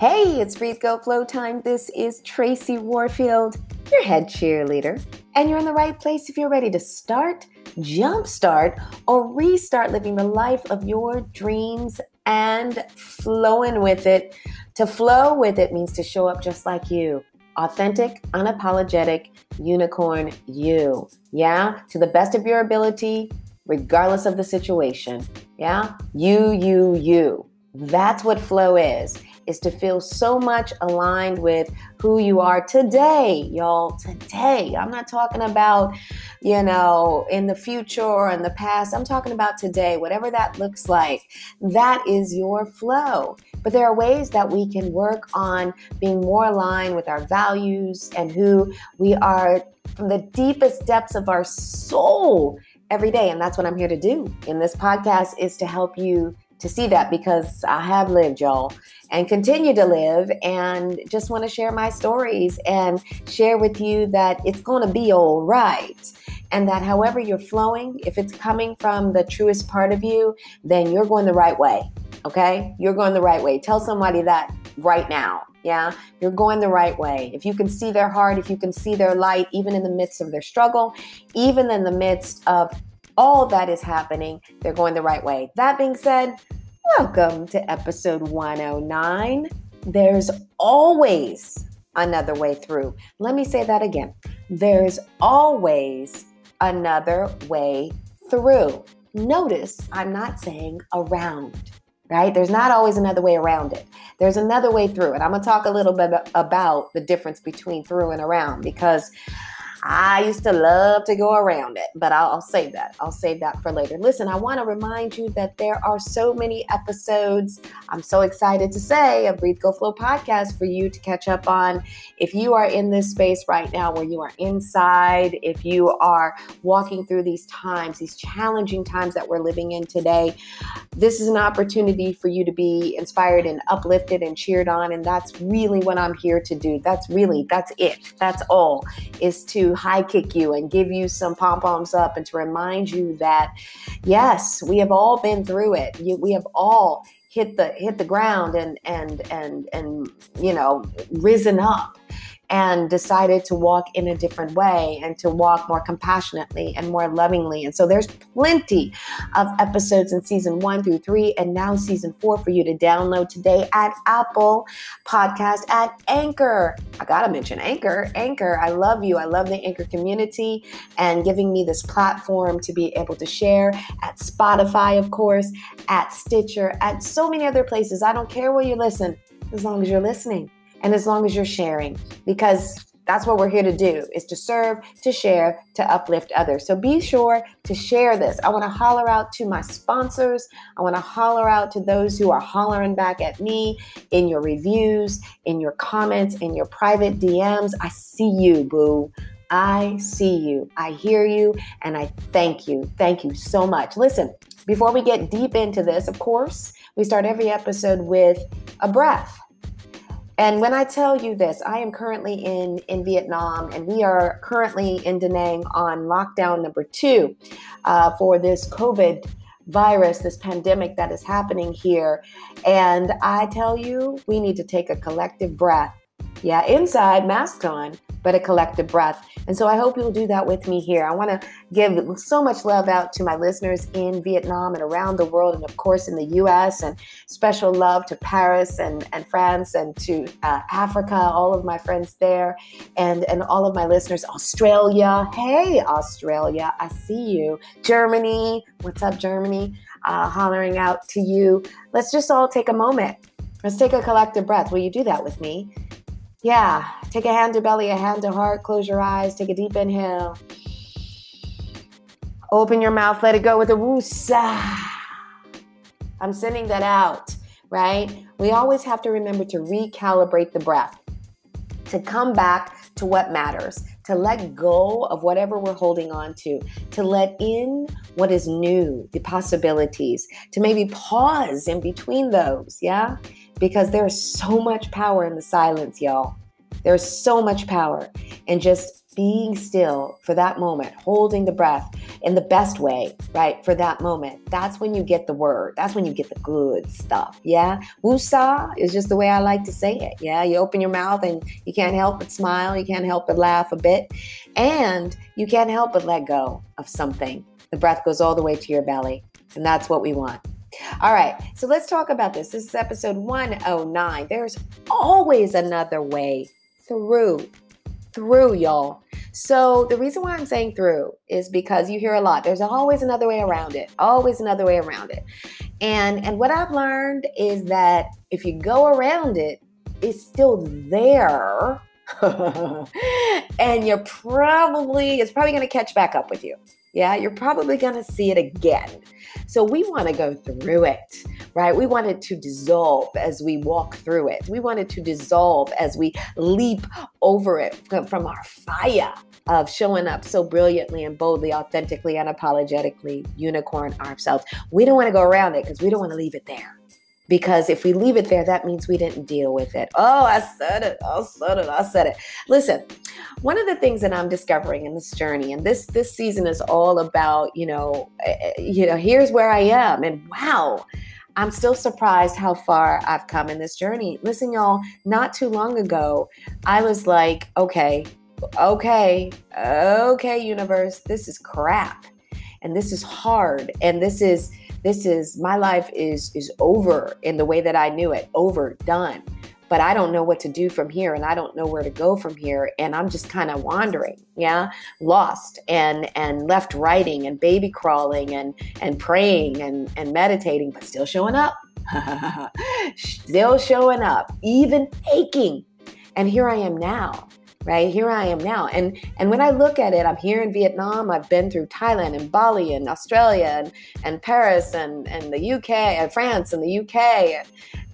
Hey, it's Breathe Go Flow time. This is Tracy Warfield, your head cheerleader. And you're in the right place if you're ready to start, jumpstart, or restart living the life of your dreams and flowing with it. To flow with it means to show up just like you. Authentic, unapologetic, unicorn you. Yeah? To the best of your ability, regardless of the situation. Yeah? You, you, you. That's what flow is is to feel so much aligned with who you are today, y'all. Today. I'm not talking about, you know, in the future or in the past. I'm talking about today, whatever that looks like. That is your flow. But there are ways that we can work on being more aligned with our values and who we are from the deepest depths of our soul every day. And that's what I'm here to do in this podcast is to help you to see that because I have lived, y'all, and continue to live, and just want to share my stories and share with you that it's going to be all right. And that however you're flowing, if it's coming from the truest part of you, then you're going the right way. Okay? You're going the right way. Tell somebody that right now. Yeah, you're going the right way. If you can see their heart, if you can see their light, even in the midst of their struggle, even in the midst of all that is happening, they're going the right way. That being said, welcome to episode 109. There's always another way through. Let me say that again. There's always another way through. Notice I'm not saying around, right? There's not always another way around it. There's another way through it. I'm going to talk a little bit about the difference between through and around because I used to love to go around it, but I'll, I'll, save that. I'll save that for later. Listen, I want to remind you that there are so many episodes. I'm so excited to say a Breathe Go Flow podcast for you to catch up on. If you are in this space right now where you are inside, if you are walking through these times, these challenging times that we're living in today, this is an opportunity for you to be inspired and uplifted and cheered on. And that's really what I'm here to do. That's really, that's it. That's all is to high kick you and give you some pom poms up and to remind you that, yes, we have all been through it. We have all hit the hit the ground and and and and you know risen up and decided to walk in a different way and to walk more compassionately and more lovingly. And so there's plenty of episodes in season one through three, and now season four for you to download today at Apple Podcast at Anchor. I gotta mention Anchor. Anchor, I love you. I love the Anchor community and giving me this platform to be able to share at Spotify, of course, at Stitcher, at so many other places. I don't care where you listen, as long as you're listening and as long as you're sharing because that's what we're here to do is to serve to share to uplift others so be sure to share this i want to holler out to my sponsors i want to holler out to those who are hollering back at me in your reviews in your comments in your private dms i see you boo I see you, I hear you, and I thank you. Thank you so much. Listen, before we get deep into this, of course, we start every episode with a breath. And when I tell you this, I am currently in, in Vietnam and we are currently in Da Nang on lockdown number two uh, for this COVID virus, this pandemic that is happening here. And I tell you, we need to take a collective breath. Yeah, inside, mask on, but a collective breath. And so I hope you'll do that with me here. I want to give so much love out to my listeners in Vietnam and around the world, and of course in the US, and special love to Paris and, and France and to uh, Africa, all of my friends there, and, and all of my listeners, Australia. Hey, Australia, I see you. Germany, what's up, Germany? Uh, hollering out to you. Let's just all take a moment. Let's take a collective breath. Will you do that with me? Yeah, take a hand to belly, a hand to heart, close your eyes, take a deep inhale. Open your mouth, let it go with a woosa. I'm sending that out, right? We always have to remember to recalibrate the breath, to come back to what matters, to let go of whatever we're holding on to, to let in what is new, the possibilities, to maybe pause in between those, yeah? because there's so much power in the silence, y'all. There's so much power in just being still for that moment, holding the breath in the best way, right? For that moment. That's when you get the word. That's when you get the good stuff. Yeah. Woosah is just the way I like to say it. Yeah. You open your mouth and you can't help but smile. You can't help but laugh a bit. And you can't help but let go of something. The breath goes all the way to your belly. And that's what we want. All right, so let's talk about this. This is episode 109. There's always another way through through, y'all. So the reason why I'm saying through is because you hear a lot. There's always another way around it. Always another way around it. And and what I've learned is that if you go around it, it's still there. and you're probably it's probably going to catch back up with you. Yeah, you're probably going to see it again. So we want to go through it, right? We want it to dissolve as we walk through it. We want it to dissolve as we leap over it from our fire of showing up so brilliantly and boldly, authentically, unapologetically, unicorn ourselves. We don't want to go around it because we don't want to leave it there because if we leave it there, that means we didn't deal with it. Oh, I said it. I said it. I said it. Listen, one of the things that I'm discovering in this journey, and this this season is all about, you know, eh, eh, you know, here's where I am, and wow. I'm still surprised how far I've come in this journey. Listen, y'all, not too long ago, I was like, okay, okay, okay, universe, this is crap. And this is hard. And this is this is my life is is over in the way that I knew it, over, done. But I don't know what to do from here and I don't know where to go from here and I'm just kind of wandering, yeah? Lost and and left writing and baby crawling and and praying and and meditating but still showing up. still showing up, even aching. And here I am now right? Here i am now. And and when i look at it i'm here in vietnam. I've been through thailand and bali and australia and, and paris and, and the uk and france and the uk and,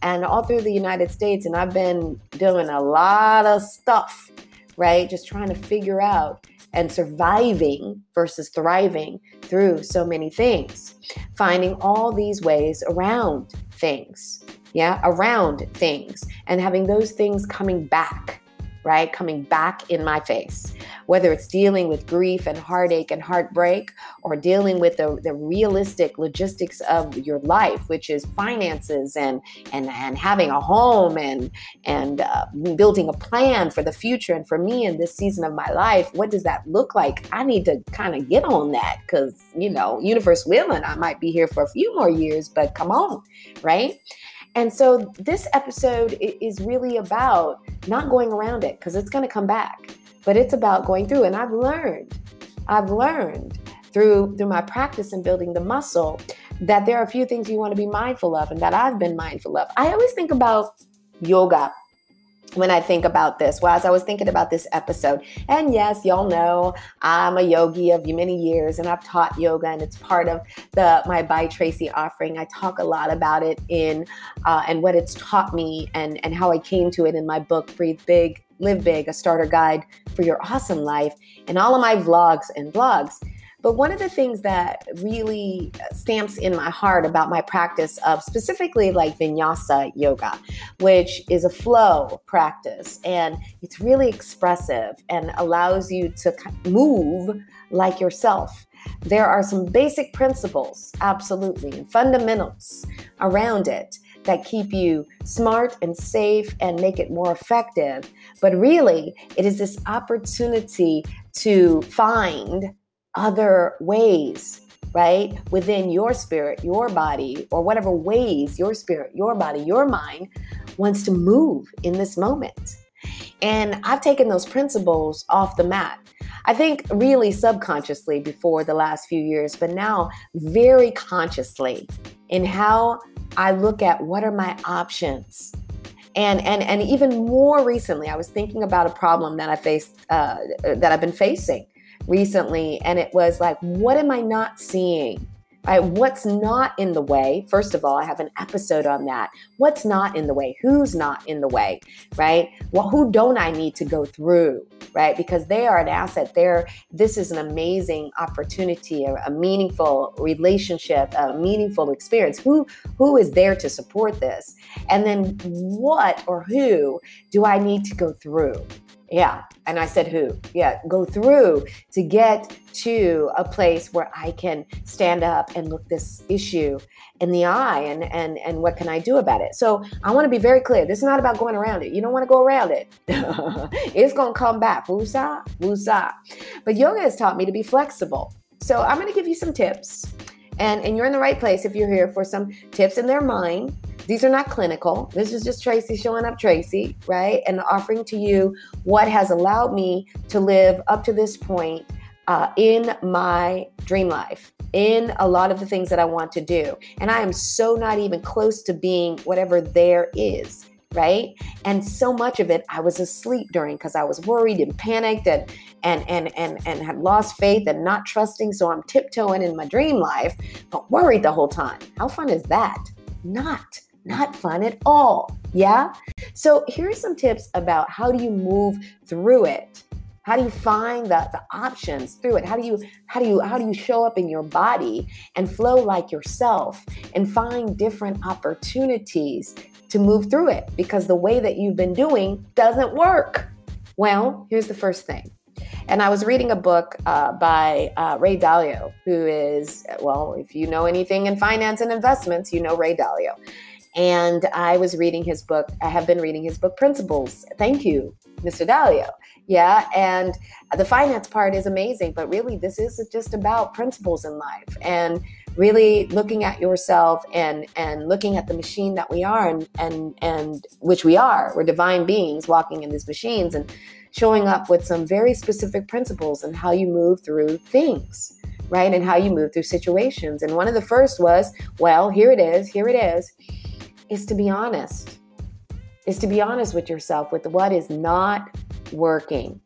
and all through the united states. And i've been doing a lot of stuff right? Just trying to figure out and surviving versus thriving through so many things. Finding all these ways around things. Yeah around things. And having those things coming back right? Coming back in my face. Whether it's dealing with grief and heartache and heartbreak, or dealing with the, the realistic logistics of your life, which is finances and and and having a home and and uh, building a plan for the future. And for me in this season of my life, what does that look like? I need to kind of get on that because you know, universe willing, I might be here for a few more years, but come on, right? And so this episode is really about not going around it because it's going to come back, but it's about going through. And I've learned, I've learned through through my practice and building the muscle that there are a few things you want to be mindful of and that I've been mindful of. I always think about yoga when I think about this, well, as I was thinking about this episode, and yes, y'all know I'm a yogi of many years and I've taught yoga and it's part of the my by Tracy offering. I talk a lot about it in uh, and what it's taught me and and how I came to it in my book, Breathe Big, Live Big, a starter guide for your awesome life, and all of my vlogs and blogs. But one of the things that really uh, stamps in my heart about my practice of specifically like vinyasa yoga, which is a flow practice and it's really expressive and allows you to move like yourself. There are some basic principles, absolutely, and fundamentals around it that keep you smart and safe and make it more effective. But really, it is this opportunity to find other ways, right? Within your spirit, your body, or whatever ways your spirit, your body, your mind wants to move in this moment. And I've taken those principles off the mat. I think really subconsciously before the last few years, but now very consciously in how I look at what are my options. And, and, and even more recently, I was thinking about a problem that I faced, uh, that I've been facing recently, and it was like, what am I not seeing? Right, what's not in the way? First of all, I have an episode on that. What's not in the way? Who's not in the way? Right? Well, who don't I need to go through? Right? Because they are an asset. There, this is an amazing opportunity, a, a meaningful relationship, a meaningful experience. Who who is there to support this? And then what or who do I need to go through? Yeah. And I said, who? Yeah, go through to get to a place where I can stand up and look this issue in the eye and and and what can I do about it? So I want to be very clear. This is not about going around it. You don't want to go around it. it's gonna come back. Wusa, wusa. But yoga has taught me to be flexible. So I'm gonna give you some tips. And, and you're in the right place if you're here for some tips in their mind these are not clinical. This is just Tracy showing up, Tracy, right? And offering to you what has allowed me to live up to this point uh, in my dream life, in a lot of the things that I want to do. And I am so not even close to being whatever there is right and so much of it i was asleep during because i was worried and panicked and and and and and had lost faith and not trusting so i'm tiptoeing in my dream life but worried the whole time how fun is that not not fun at all. Yeah? So here's some tips about how do you move through it? How do you find the, the options through it? How do you how do you how do you show up in your body and flow like yourself and find different opportunities to move through it? Because the way that you've been doing doesn't work. Well, here's the first thing. And I was reading a book uh, by uh, Ray Dalio, who is, well, if you know anything in finance and investments, you know Ray Dalio. And I was reading his book. I have been reading his book, Principles. Thank you, Mr. Dalio. Yeah. And the finance part is amazing, but really, this is just about principles in life and really looking at yourself and and looking at the machine that we are and and and which we are we're divine beings walking in these machines and showing up with some very specific principles and how you move through things right and how you move through situations and one of the first was well here it is here it is is to be honest, is to be honest with yourself with what is not working,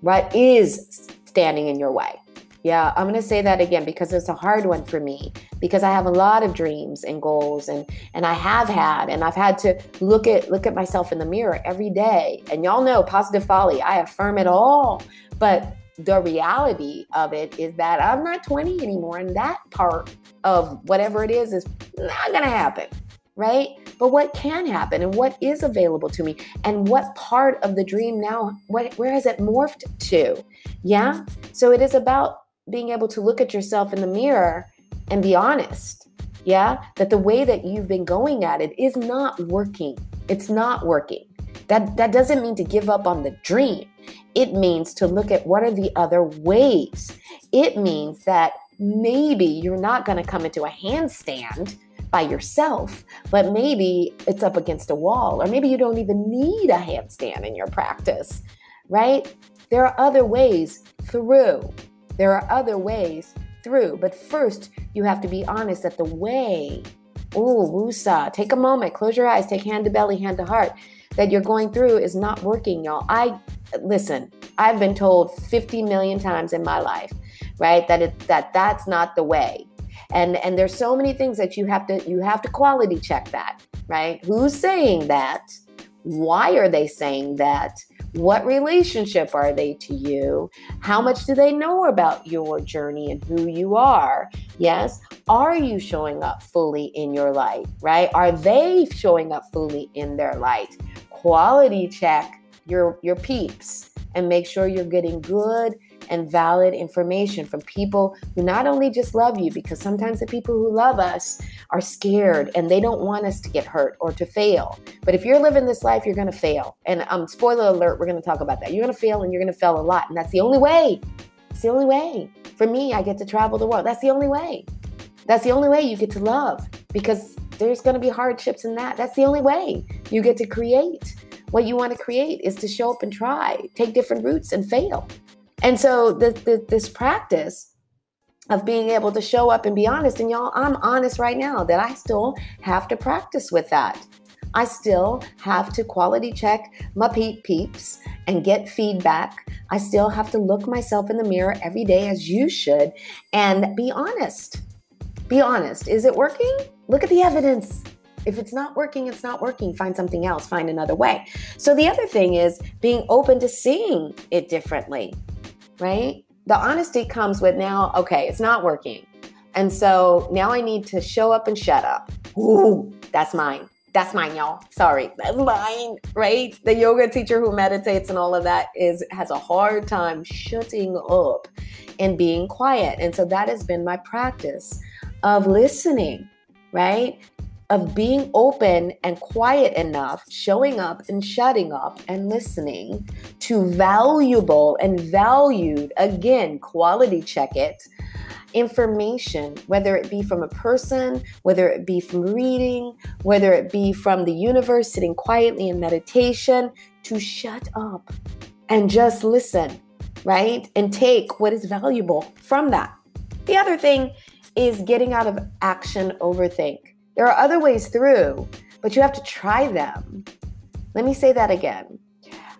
what is standing in your way. Yeah, I'm going to say that again because it's a hard one for me because I have a lot of dreams and goals and and I have had and I've had to look at look at myself in the mirror every day. And y'all know positive Polly, I affirm it all. But the reality of it is that I'm not 20 anymore and that part of whatever it is is not going to happen right? But what can happen and what is available to me and what part of the dream now, what, where has it morphed to? Yeah. So it is about being able to look at yourself in the mirror and be honest. Yeah. That the way that you've been going at it is not working. It's not working. That, that doesn't mean to give up on the dream. It means to look at what are the other ways. It means that maybe you're not going to come into a handstand by yourself, but maybe it's up against a wall, or maybe you don't even need a handstand in your practice, right? There are other ways through. There are other ways through. But first, you have to be honest that the way, oh, wusa, take a moment, close your eyes, take hand to belly, hand to heart, that you're going through is not working, y'all. I listen, I've been told 50 million times in my life, right, that it, that that's not the way and and there's so many things that you have to you have to quality check that right? Who's saying that? Why are they saying that? What relationship are they to you? How much do they know about your journey and who you are? Yes. Are you showing up fully in your light right? Are they showing up fully in their light? Quality check your your peeps and make sure you're getting good and valid information from people who not only just love you, because sometimes the people who love us are scared and they don't want us to get hurt or to fail. But if you're living this life, you're going to fail. And um, spoiler alert, we're going to talk about that. You're going to fail and you're going to fail a lot. And that's the only way. It's the only way. For me, I get to travel the world. That's the only way. That's the only way you get to love because there's going to be hardships in that. That's the only way you get to create. What you want to create is to show up and try, take different routes and fail. And so the, the, this practice of being able to show up and be honest, and y'all, I'm honest right now that I still have to practice with that. I still have to quality check my peep peeps and get feedback. I still have to look myself in the mirror every day, as you should, and be honest. Be honest. Is it working? Look at the evidence. If it's not working, it's not working. Find something else, find another way. So, the other thing is being open to seeing it differently right? The honesty comes with now, okay, it's not working. And so now I need to show up and shut up. Ooh, that's mine. That's mine, y'all. Sorry, that's mine, right? The yoga teacher who meditates and all of that is has a hard time shutting up and being quiet. And so that has been my practice of listening, right? Of being open and quiet enough, showing up and shutting up and listening to valuable and valued, again, quality check it information, whether it be from a person, whether it be from reading, whether it be from the universe sitting quietly in meditation, to shut up and just listen, right? And take what is valuable from that. The other thing is getting out of action overthink. There are other ways through, but you have to try them. Let me say that again.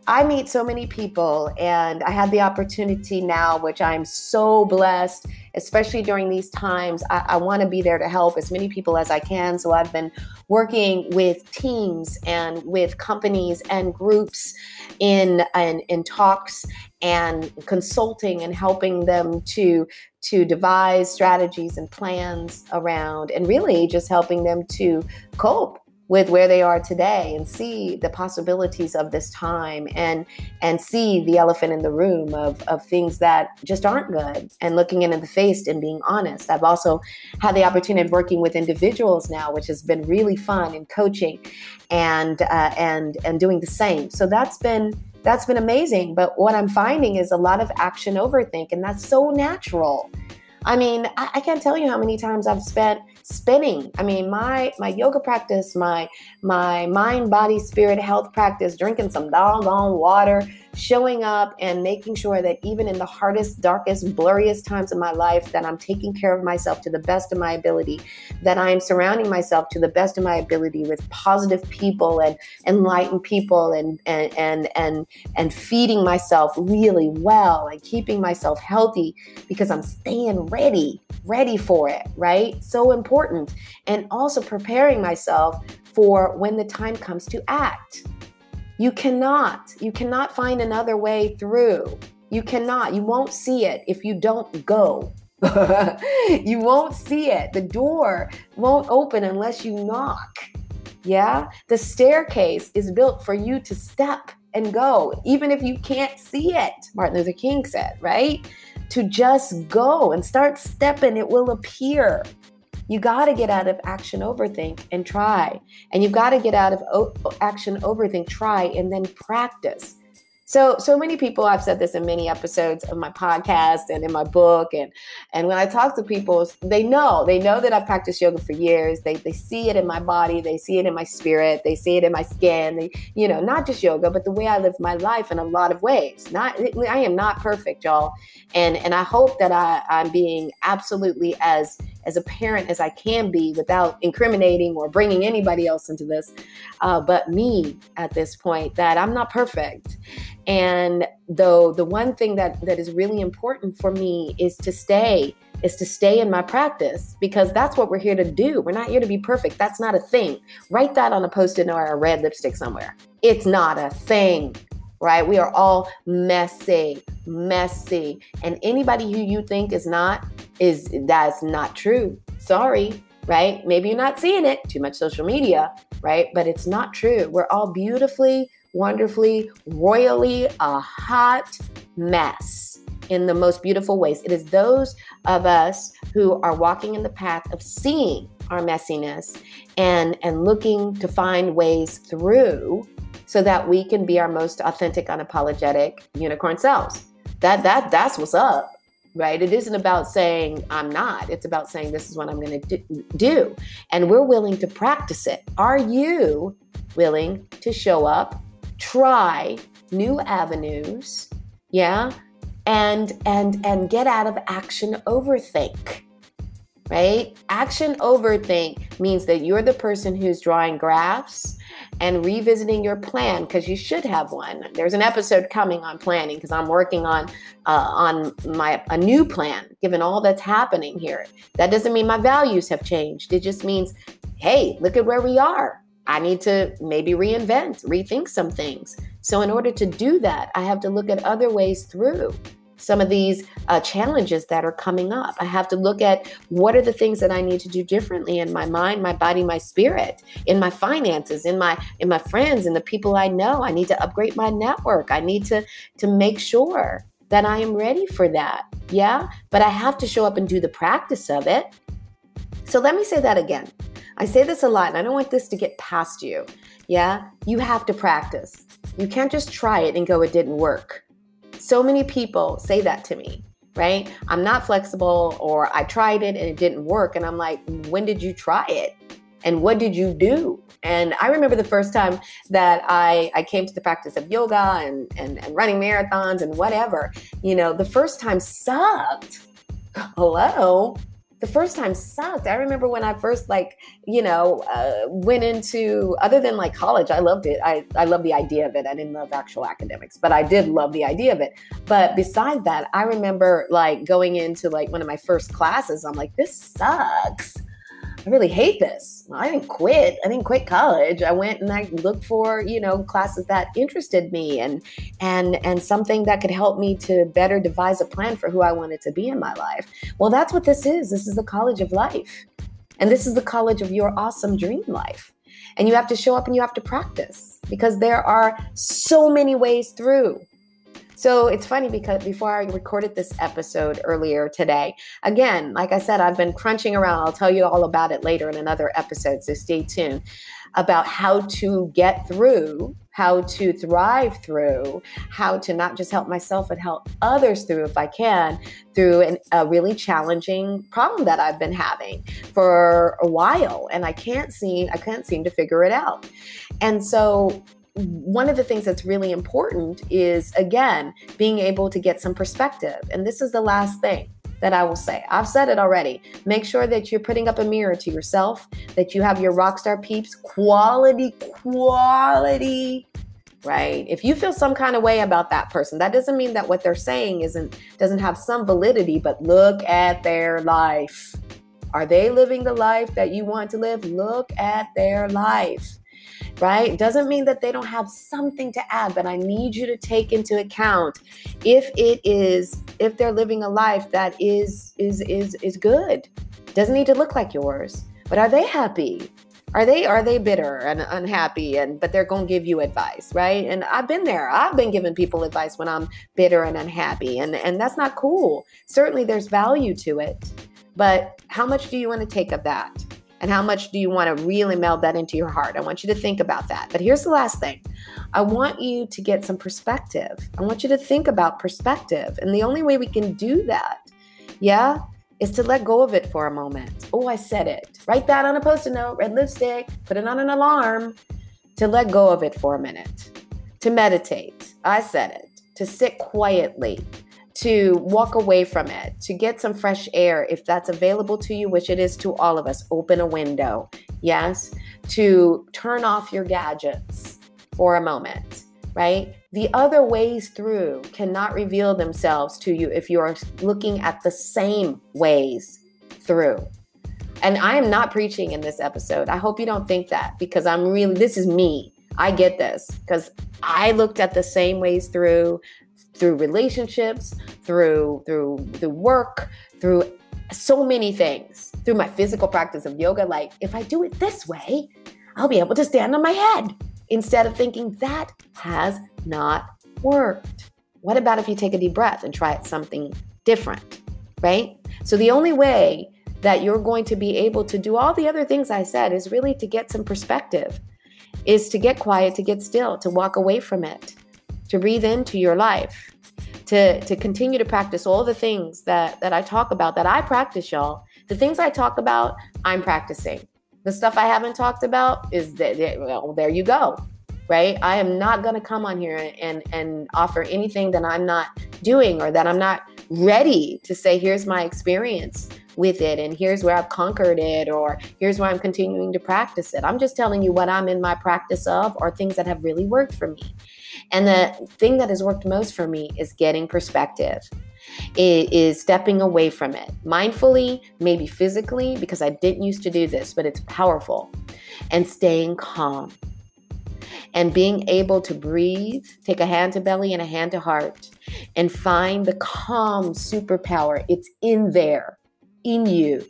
I meet so many people, and I have the opportunity now, which I'm so blessed, especially during these times. I, I want to be there to help as many people as I can. So I've been working with teams and with companies and groups in, in, in talks and consulting and helping them to to devise strategies and plans around and really just helping them to cope with where they are today and see the possibilities of this time and and see the elephant in the room of, of things that just aren't good and looking it in the face and being honest. I've also had the opportunity of working with individuals now which has been really fun in coaching and uh, and and doing the same. So that's been that's been amazing. But what i'm finding is a lot of action overthink and that's so natural I mean, I, I, can't tell you how many times I've spent spinning. I mean, my my yoga practice, my my mind, body, spirit health practice, drinking some doggone water, showing up and making sure that even in the hardest, darkest, blurriest times of my life, that I'm taking care of myself to the best of my ability, that I am surrounding myself to the best of my ability with positive people and enlightened people and and and and, and feeding myself really well and keeping myself healthy because I'm staying ready, ready for it, right? So important. And also preparing myself for when the time comes to act. You cannot, you cannot find another way through. You cannot, you won't see it if you don't go. you won't see it. The door won't open unless you knock. Yeah? The staircase is built for you to step and go, even if you can't see it, Martin Luther King said, right? To just go and start stepping, it will appear. You got to get out of action overthink and try. And you've got to get out of o- action overthink, try, and then practice. So, so many people, I've said this in many episodes of my podcast and in my book. And, and when I talk to people, they know, they know that I've practiced yoga for years. They, they see it in my body. They see it in my spirit. They see it in my skin. They, you know, not just yoga, but the way I live my life in a lot of ways. Not, I am not perfect, y'all. And, and I hope that I, I'm being absolutely as, as apparent as I can be without incriminating or bringing anybody else into this, uh, but me at this point, that I'm not perfect. And though the one thing that that is really important for me is to stay is to stay in my practice because that's what we're here to do. We're not here to be perfect. That's not a thing. Write that on a post-it or a red lipstick somewhere. It's not a thing. Right? We are all messy, messy. And anybody who you think is not is that's not true. Sorry, right? Maybe you're not seeing it, too much social media, right? But it's not true. We're all beautifully wonderfully, royally a hot mess in the most beautiful ways. It is those of us who are walking in the path of seeing our messiness and and looking to find ways through so that we can be our most authentic unapologetic unicorn selves. That that that's what's up. Right? It isn't about saying I'm not. It's about saying this is what I'm going to do. And we're willing to practice it. Are you willing to show up try new avenues, yeah, and and and get out of action overthink. Right? Action overthink means that you're the person who's drawing graphs and revisiting your plan because you should have one. There's an episode coming on planning because I'm working on uh, on my a new plan. Given all that's happening here, that doesn't mean my values have changed. It just means, hey, look at where we are. I need to maybe reinvent, rethink some things. So, in order to do that, I have to look at other ways through. Some of these uh, challenges that are coming up. I have to look at what are the things that I need to do differently in my mind, my body, my spirit, in my finances, in my in my friends, in the people I know. I need to upgrade my network. I need to to make sure that I am ready for that. Yeah, but I have to show up and do the practice of it. So let me say that again. I say this a lot, and I don't want this to get past you. Yeah, you have to practice. You can't just try it and go, it didn't work. So many people say that to me, right? I'm not flexible, or I tried it and it didn't work. And I'm like, when did you try it? And what did you do? And I remember the first time that I, I came to the practice of yoga and, and, and running marathons and whatever, you know, the first time sucked. Hello the first time sucked. I remember when I first like, you know, uh, went into other than like college, I loved it. I I love the idea of it. I didn't love actual academics, but I did love the idea of it. But besides that, I remember like going into like one of my first classes. I'm like, this sucks. I really hate this. I didn't quit. I didn't quit college. I went and I looked for, you know, classes that interested me and and and something that could help me to better devise a plan for who I wanted to be in my life. Well, that's what this is. This is the college of life. And this is the college of your awesome dream life. And you have to show up and you have to practice because there are so many ways through. So it's funny because before I recorded this episode earlier today, again, like I said, I've been crunching around. I'll tell you all about it later in another episode, so stay tuned about how to get through, how to thrive through, how to not just help myself, but help others through, if I can, through an, a really challenging problem that I've been having for a while, and I can't seem I can't seem to figure it out. And so one of the things that's really important is again being able to get some perspective and this is the last thing that I will say. I've said it already. Make sure that you're putting up a mirror to yourself, that you have your rockstar peeps, quality, quality, right? If you feel some kind of way about that person, that doesn't mean that what they're saying isn't doesn't have some validity, but look at their life. Are they living the life that you want to live? Look at their life right? Doesn't mean that they don't have something to add, but I need you to take into account if it is if they're living a life that is is is is good. Doesn't need to look like yours, but are they happy? Are they are they bitter and unhappy and but they're going to give you advice, right? And I've been there. I've been giving people advice when I'm bitter and unhappy and and that's not cool. Certainly there's value to it. But how much do you want to take of that? And how much do you want to really meld that into your heart? I want you to think about that. But here's the last thing I want you to get some perspective. I want you to think about perspective. And the only way we can do that, yeah, is to let go of it for a moment. Oh, I said it. Write that on a post it note, red lipstick, put it on an alarm to let go of it for a minute, to meditate. I said it, to sit quietly to walk away from it, to get some fresh air if that's available to you, which it is to all of us. Open a window, yes, to turn off your gadgets for a moment, right? The other ways through cannot reveal themselves to you if you are looking at the same ways through. And I am not preaching in this episode. I hope you don't think that because I'm really, this is me. I get this because I looked at the same ways through through relationships, through through the work, through so many things, through my physical practice of yoga. Like, if I do it this way, I'll be able to stand on my head instead of thinking that has not worked. What about if you take a deep breath and try something different, right? So, the only way that you're going to be able to do all the other things I said is really to get some perspective, is to get quiet, to get still, to walk away from it to breathe into your life, to, to continue to practice all the things that, that I talk about, that I practice, y'all. The things I talk about, I'm practicing. The stuff I haven't talked about is that, well, there you go, right? I am not going to come on here and, and offer anything that I'm not doing or that I'm not ready to say, here's my experience with it and here's where I've conquered it or here's where I'm continuing to practice it. I'm just telling you what I'm in my practice of or things that have really worked for me. And the thing that has worked most for me is getting perspective. It is stepping away from it mindfully, maybe physically, because I didn't used to do this, but it's powerful, and staying calm. and being able to breathe, take a hand to belly and a hand to heart, and find the calm superpower. It's in there, in you.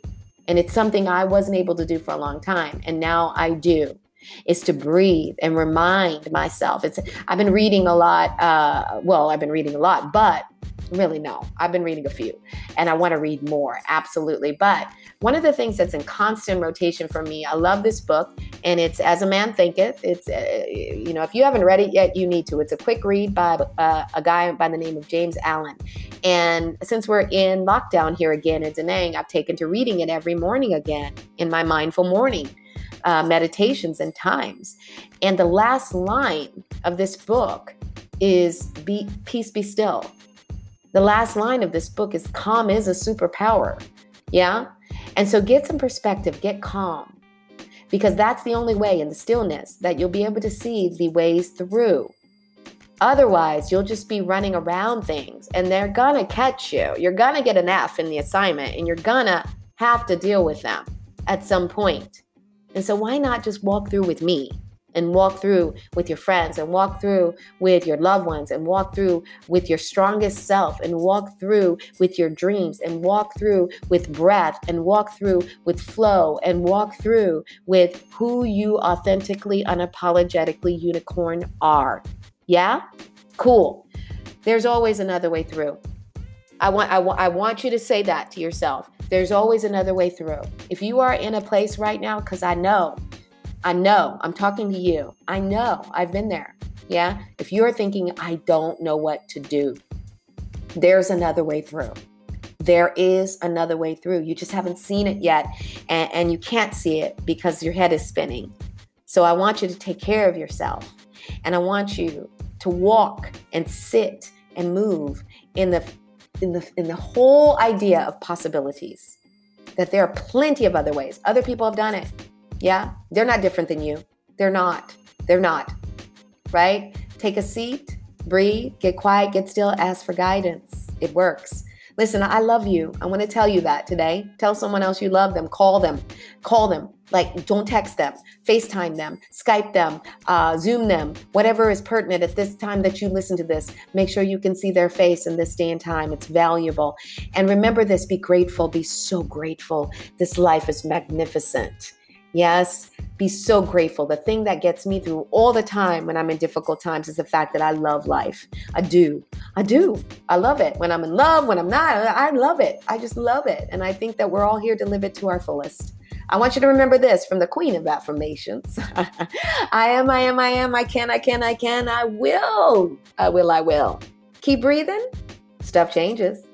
And it's something I wasn't able to do for a long time. And now I do is to breathe and remind myself. It's I've been reading a lot. Uh, well, I've been reading a lot, but really no, I've been reading a few, and I want to read more. Absolutely, but one of the things that's in constant rotation for me, I love this book, and it's As a Man Thinketh. It's uh, you know if you haven't read it yet, you need to. It's a quick read by uh, a guy by the name of James Allen, and since we're in lockdown here again in Da I've taken to reading it every morning again in my mindful morning uh, meditations and times. And the last line of this book is be peace be still. The last line of this book is calm is a superpower. Yeah? And so get some perspective, get calm. Because that's the only way in the stillness that you'll be able to see the ways through. Otherwise, you'll just be running around things and they're gonna catch you. You're gonna get an F in the assignment and you're gonna have to deal with them at some point. And so, why not just walk through with me and walk through with your friends and walk through with your loved ones and walk through with your strongest self and walk through with your dreams and walk through with breath and walk through with flow and walk through with who you authentically, unapologetically unicorn are? Yeah? Cool. There's always another way through. I want, I, want, I want you to say that to yourself. There's always another way through. If you are in a place right now, because I know, I know, I'm talking to you. I know, I've been there. Yeah. If you're thinking, I don't know what to do, there's another way through. There is another way through. You just haven't seen it yet, and, and you can't see it because your head is spinning. So I want you to take care of yourself, and I want you to walk and sit and move in the in the in the whole idea of possibilities that there are plenty of other ways other people have done it yeah? They're not different than you. They're not. They're not. Right? Take a seat breathe get quiet get still ask for guidance. It works. Listen i love you. I want to tell you that today. Tell someone else you love them. Call them. Call them. Like, don't text them, FaceTime them, Skype them, uh, Zoom them, whatever is pertinent at this time that you listen to this. Make sure you can see their face in this day and time. It's valuable. And remember this be grateful, be so grateful. This life is magnificent. Yes, be so grateful. The thing that gets me through all the time when I'm in difficult times is the fact that I love life. I do. I do. I love it. When I'm in love, when I'm not, I love it. I just love it. And I think that we're all here to live it to our fullest. I want you to remember this from the queen of affirmations I am, I am, I am, I can, I can, I can, I will, I will, I will. Keep breathing, stuff changes.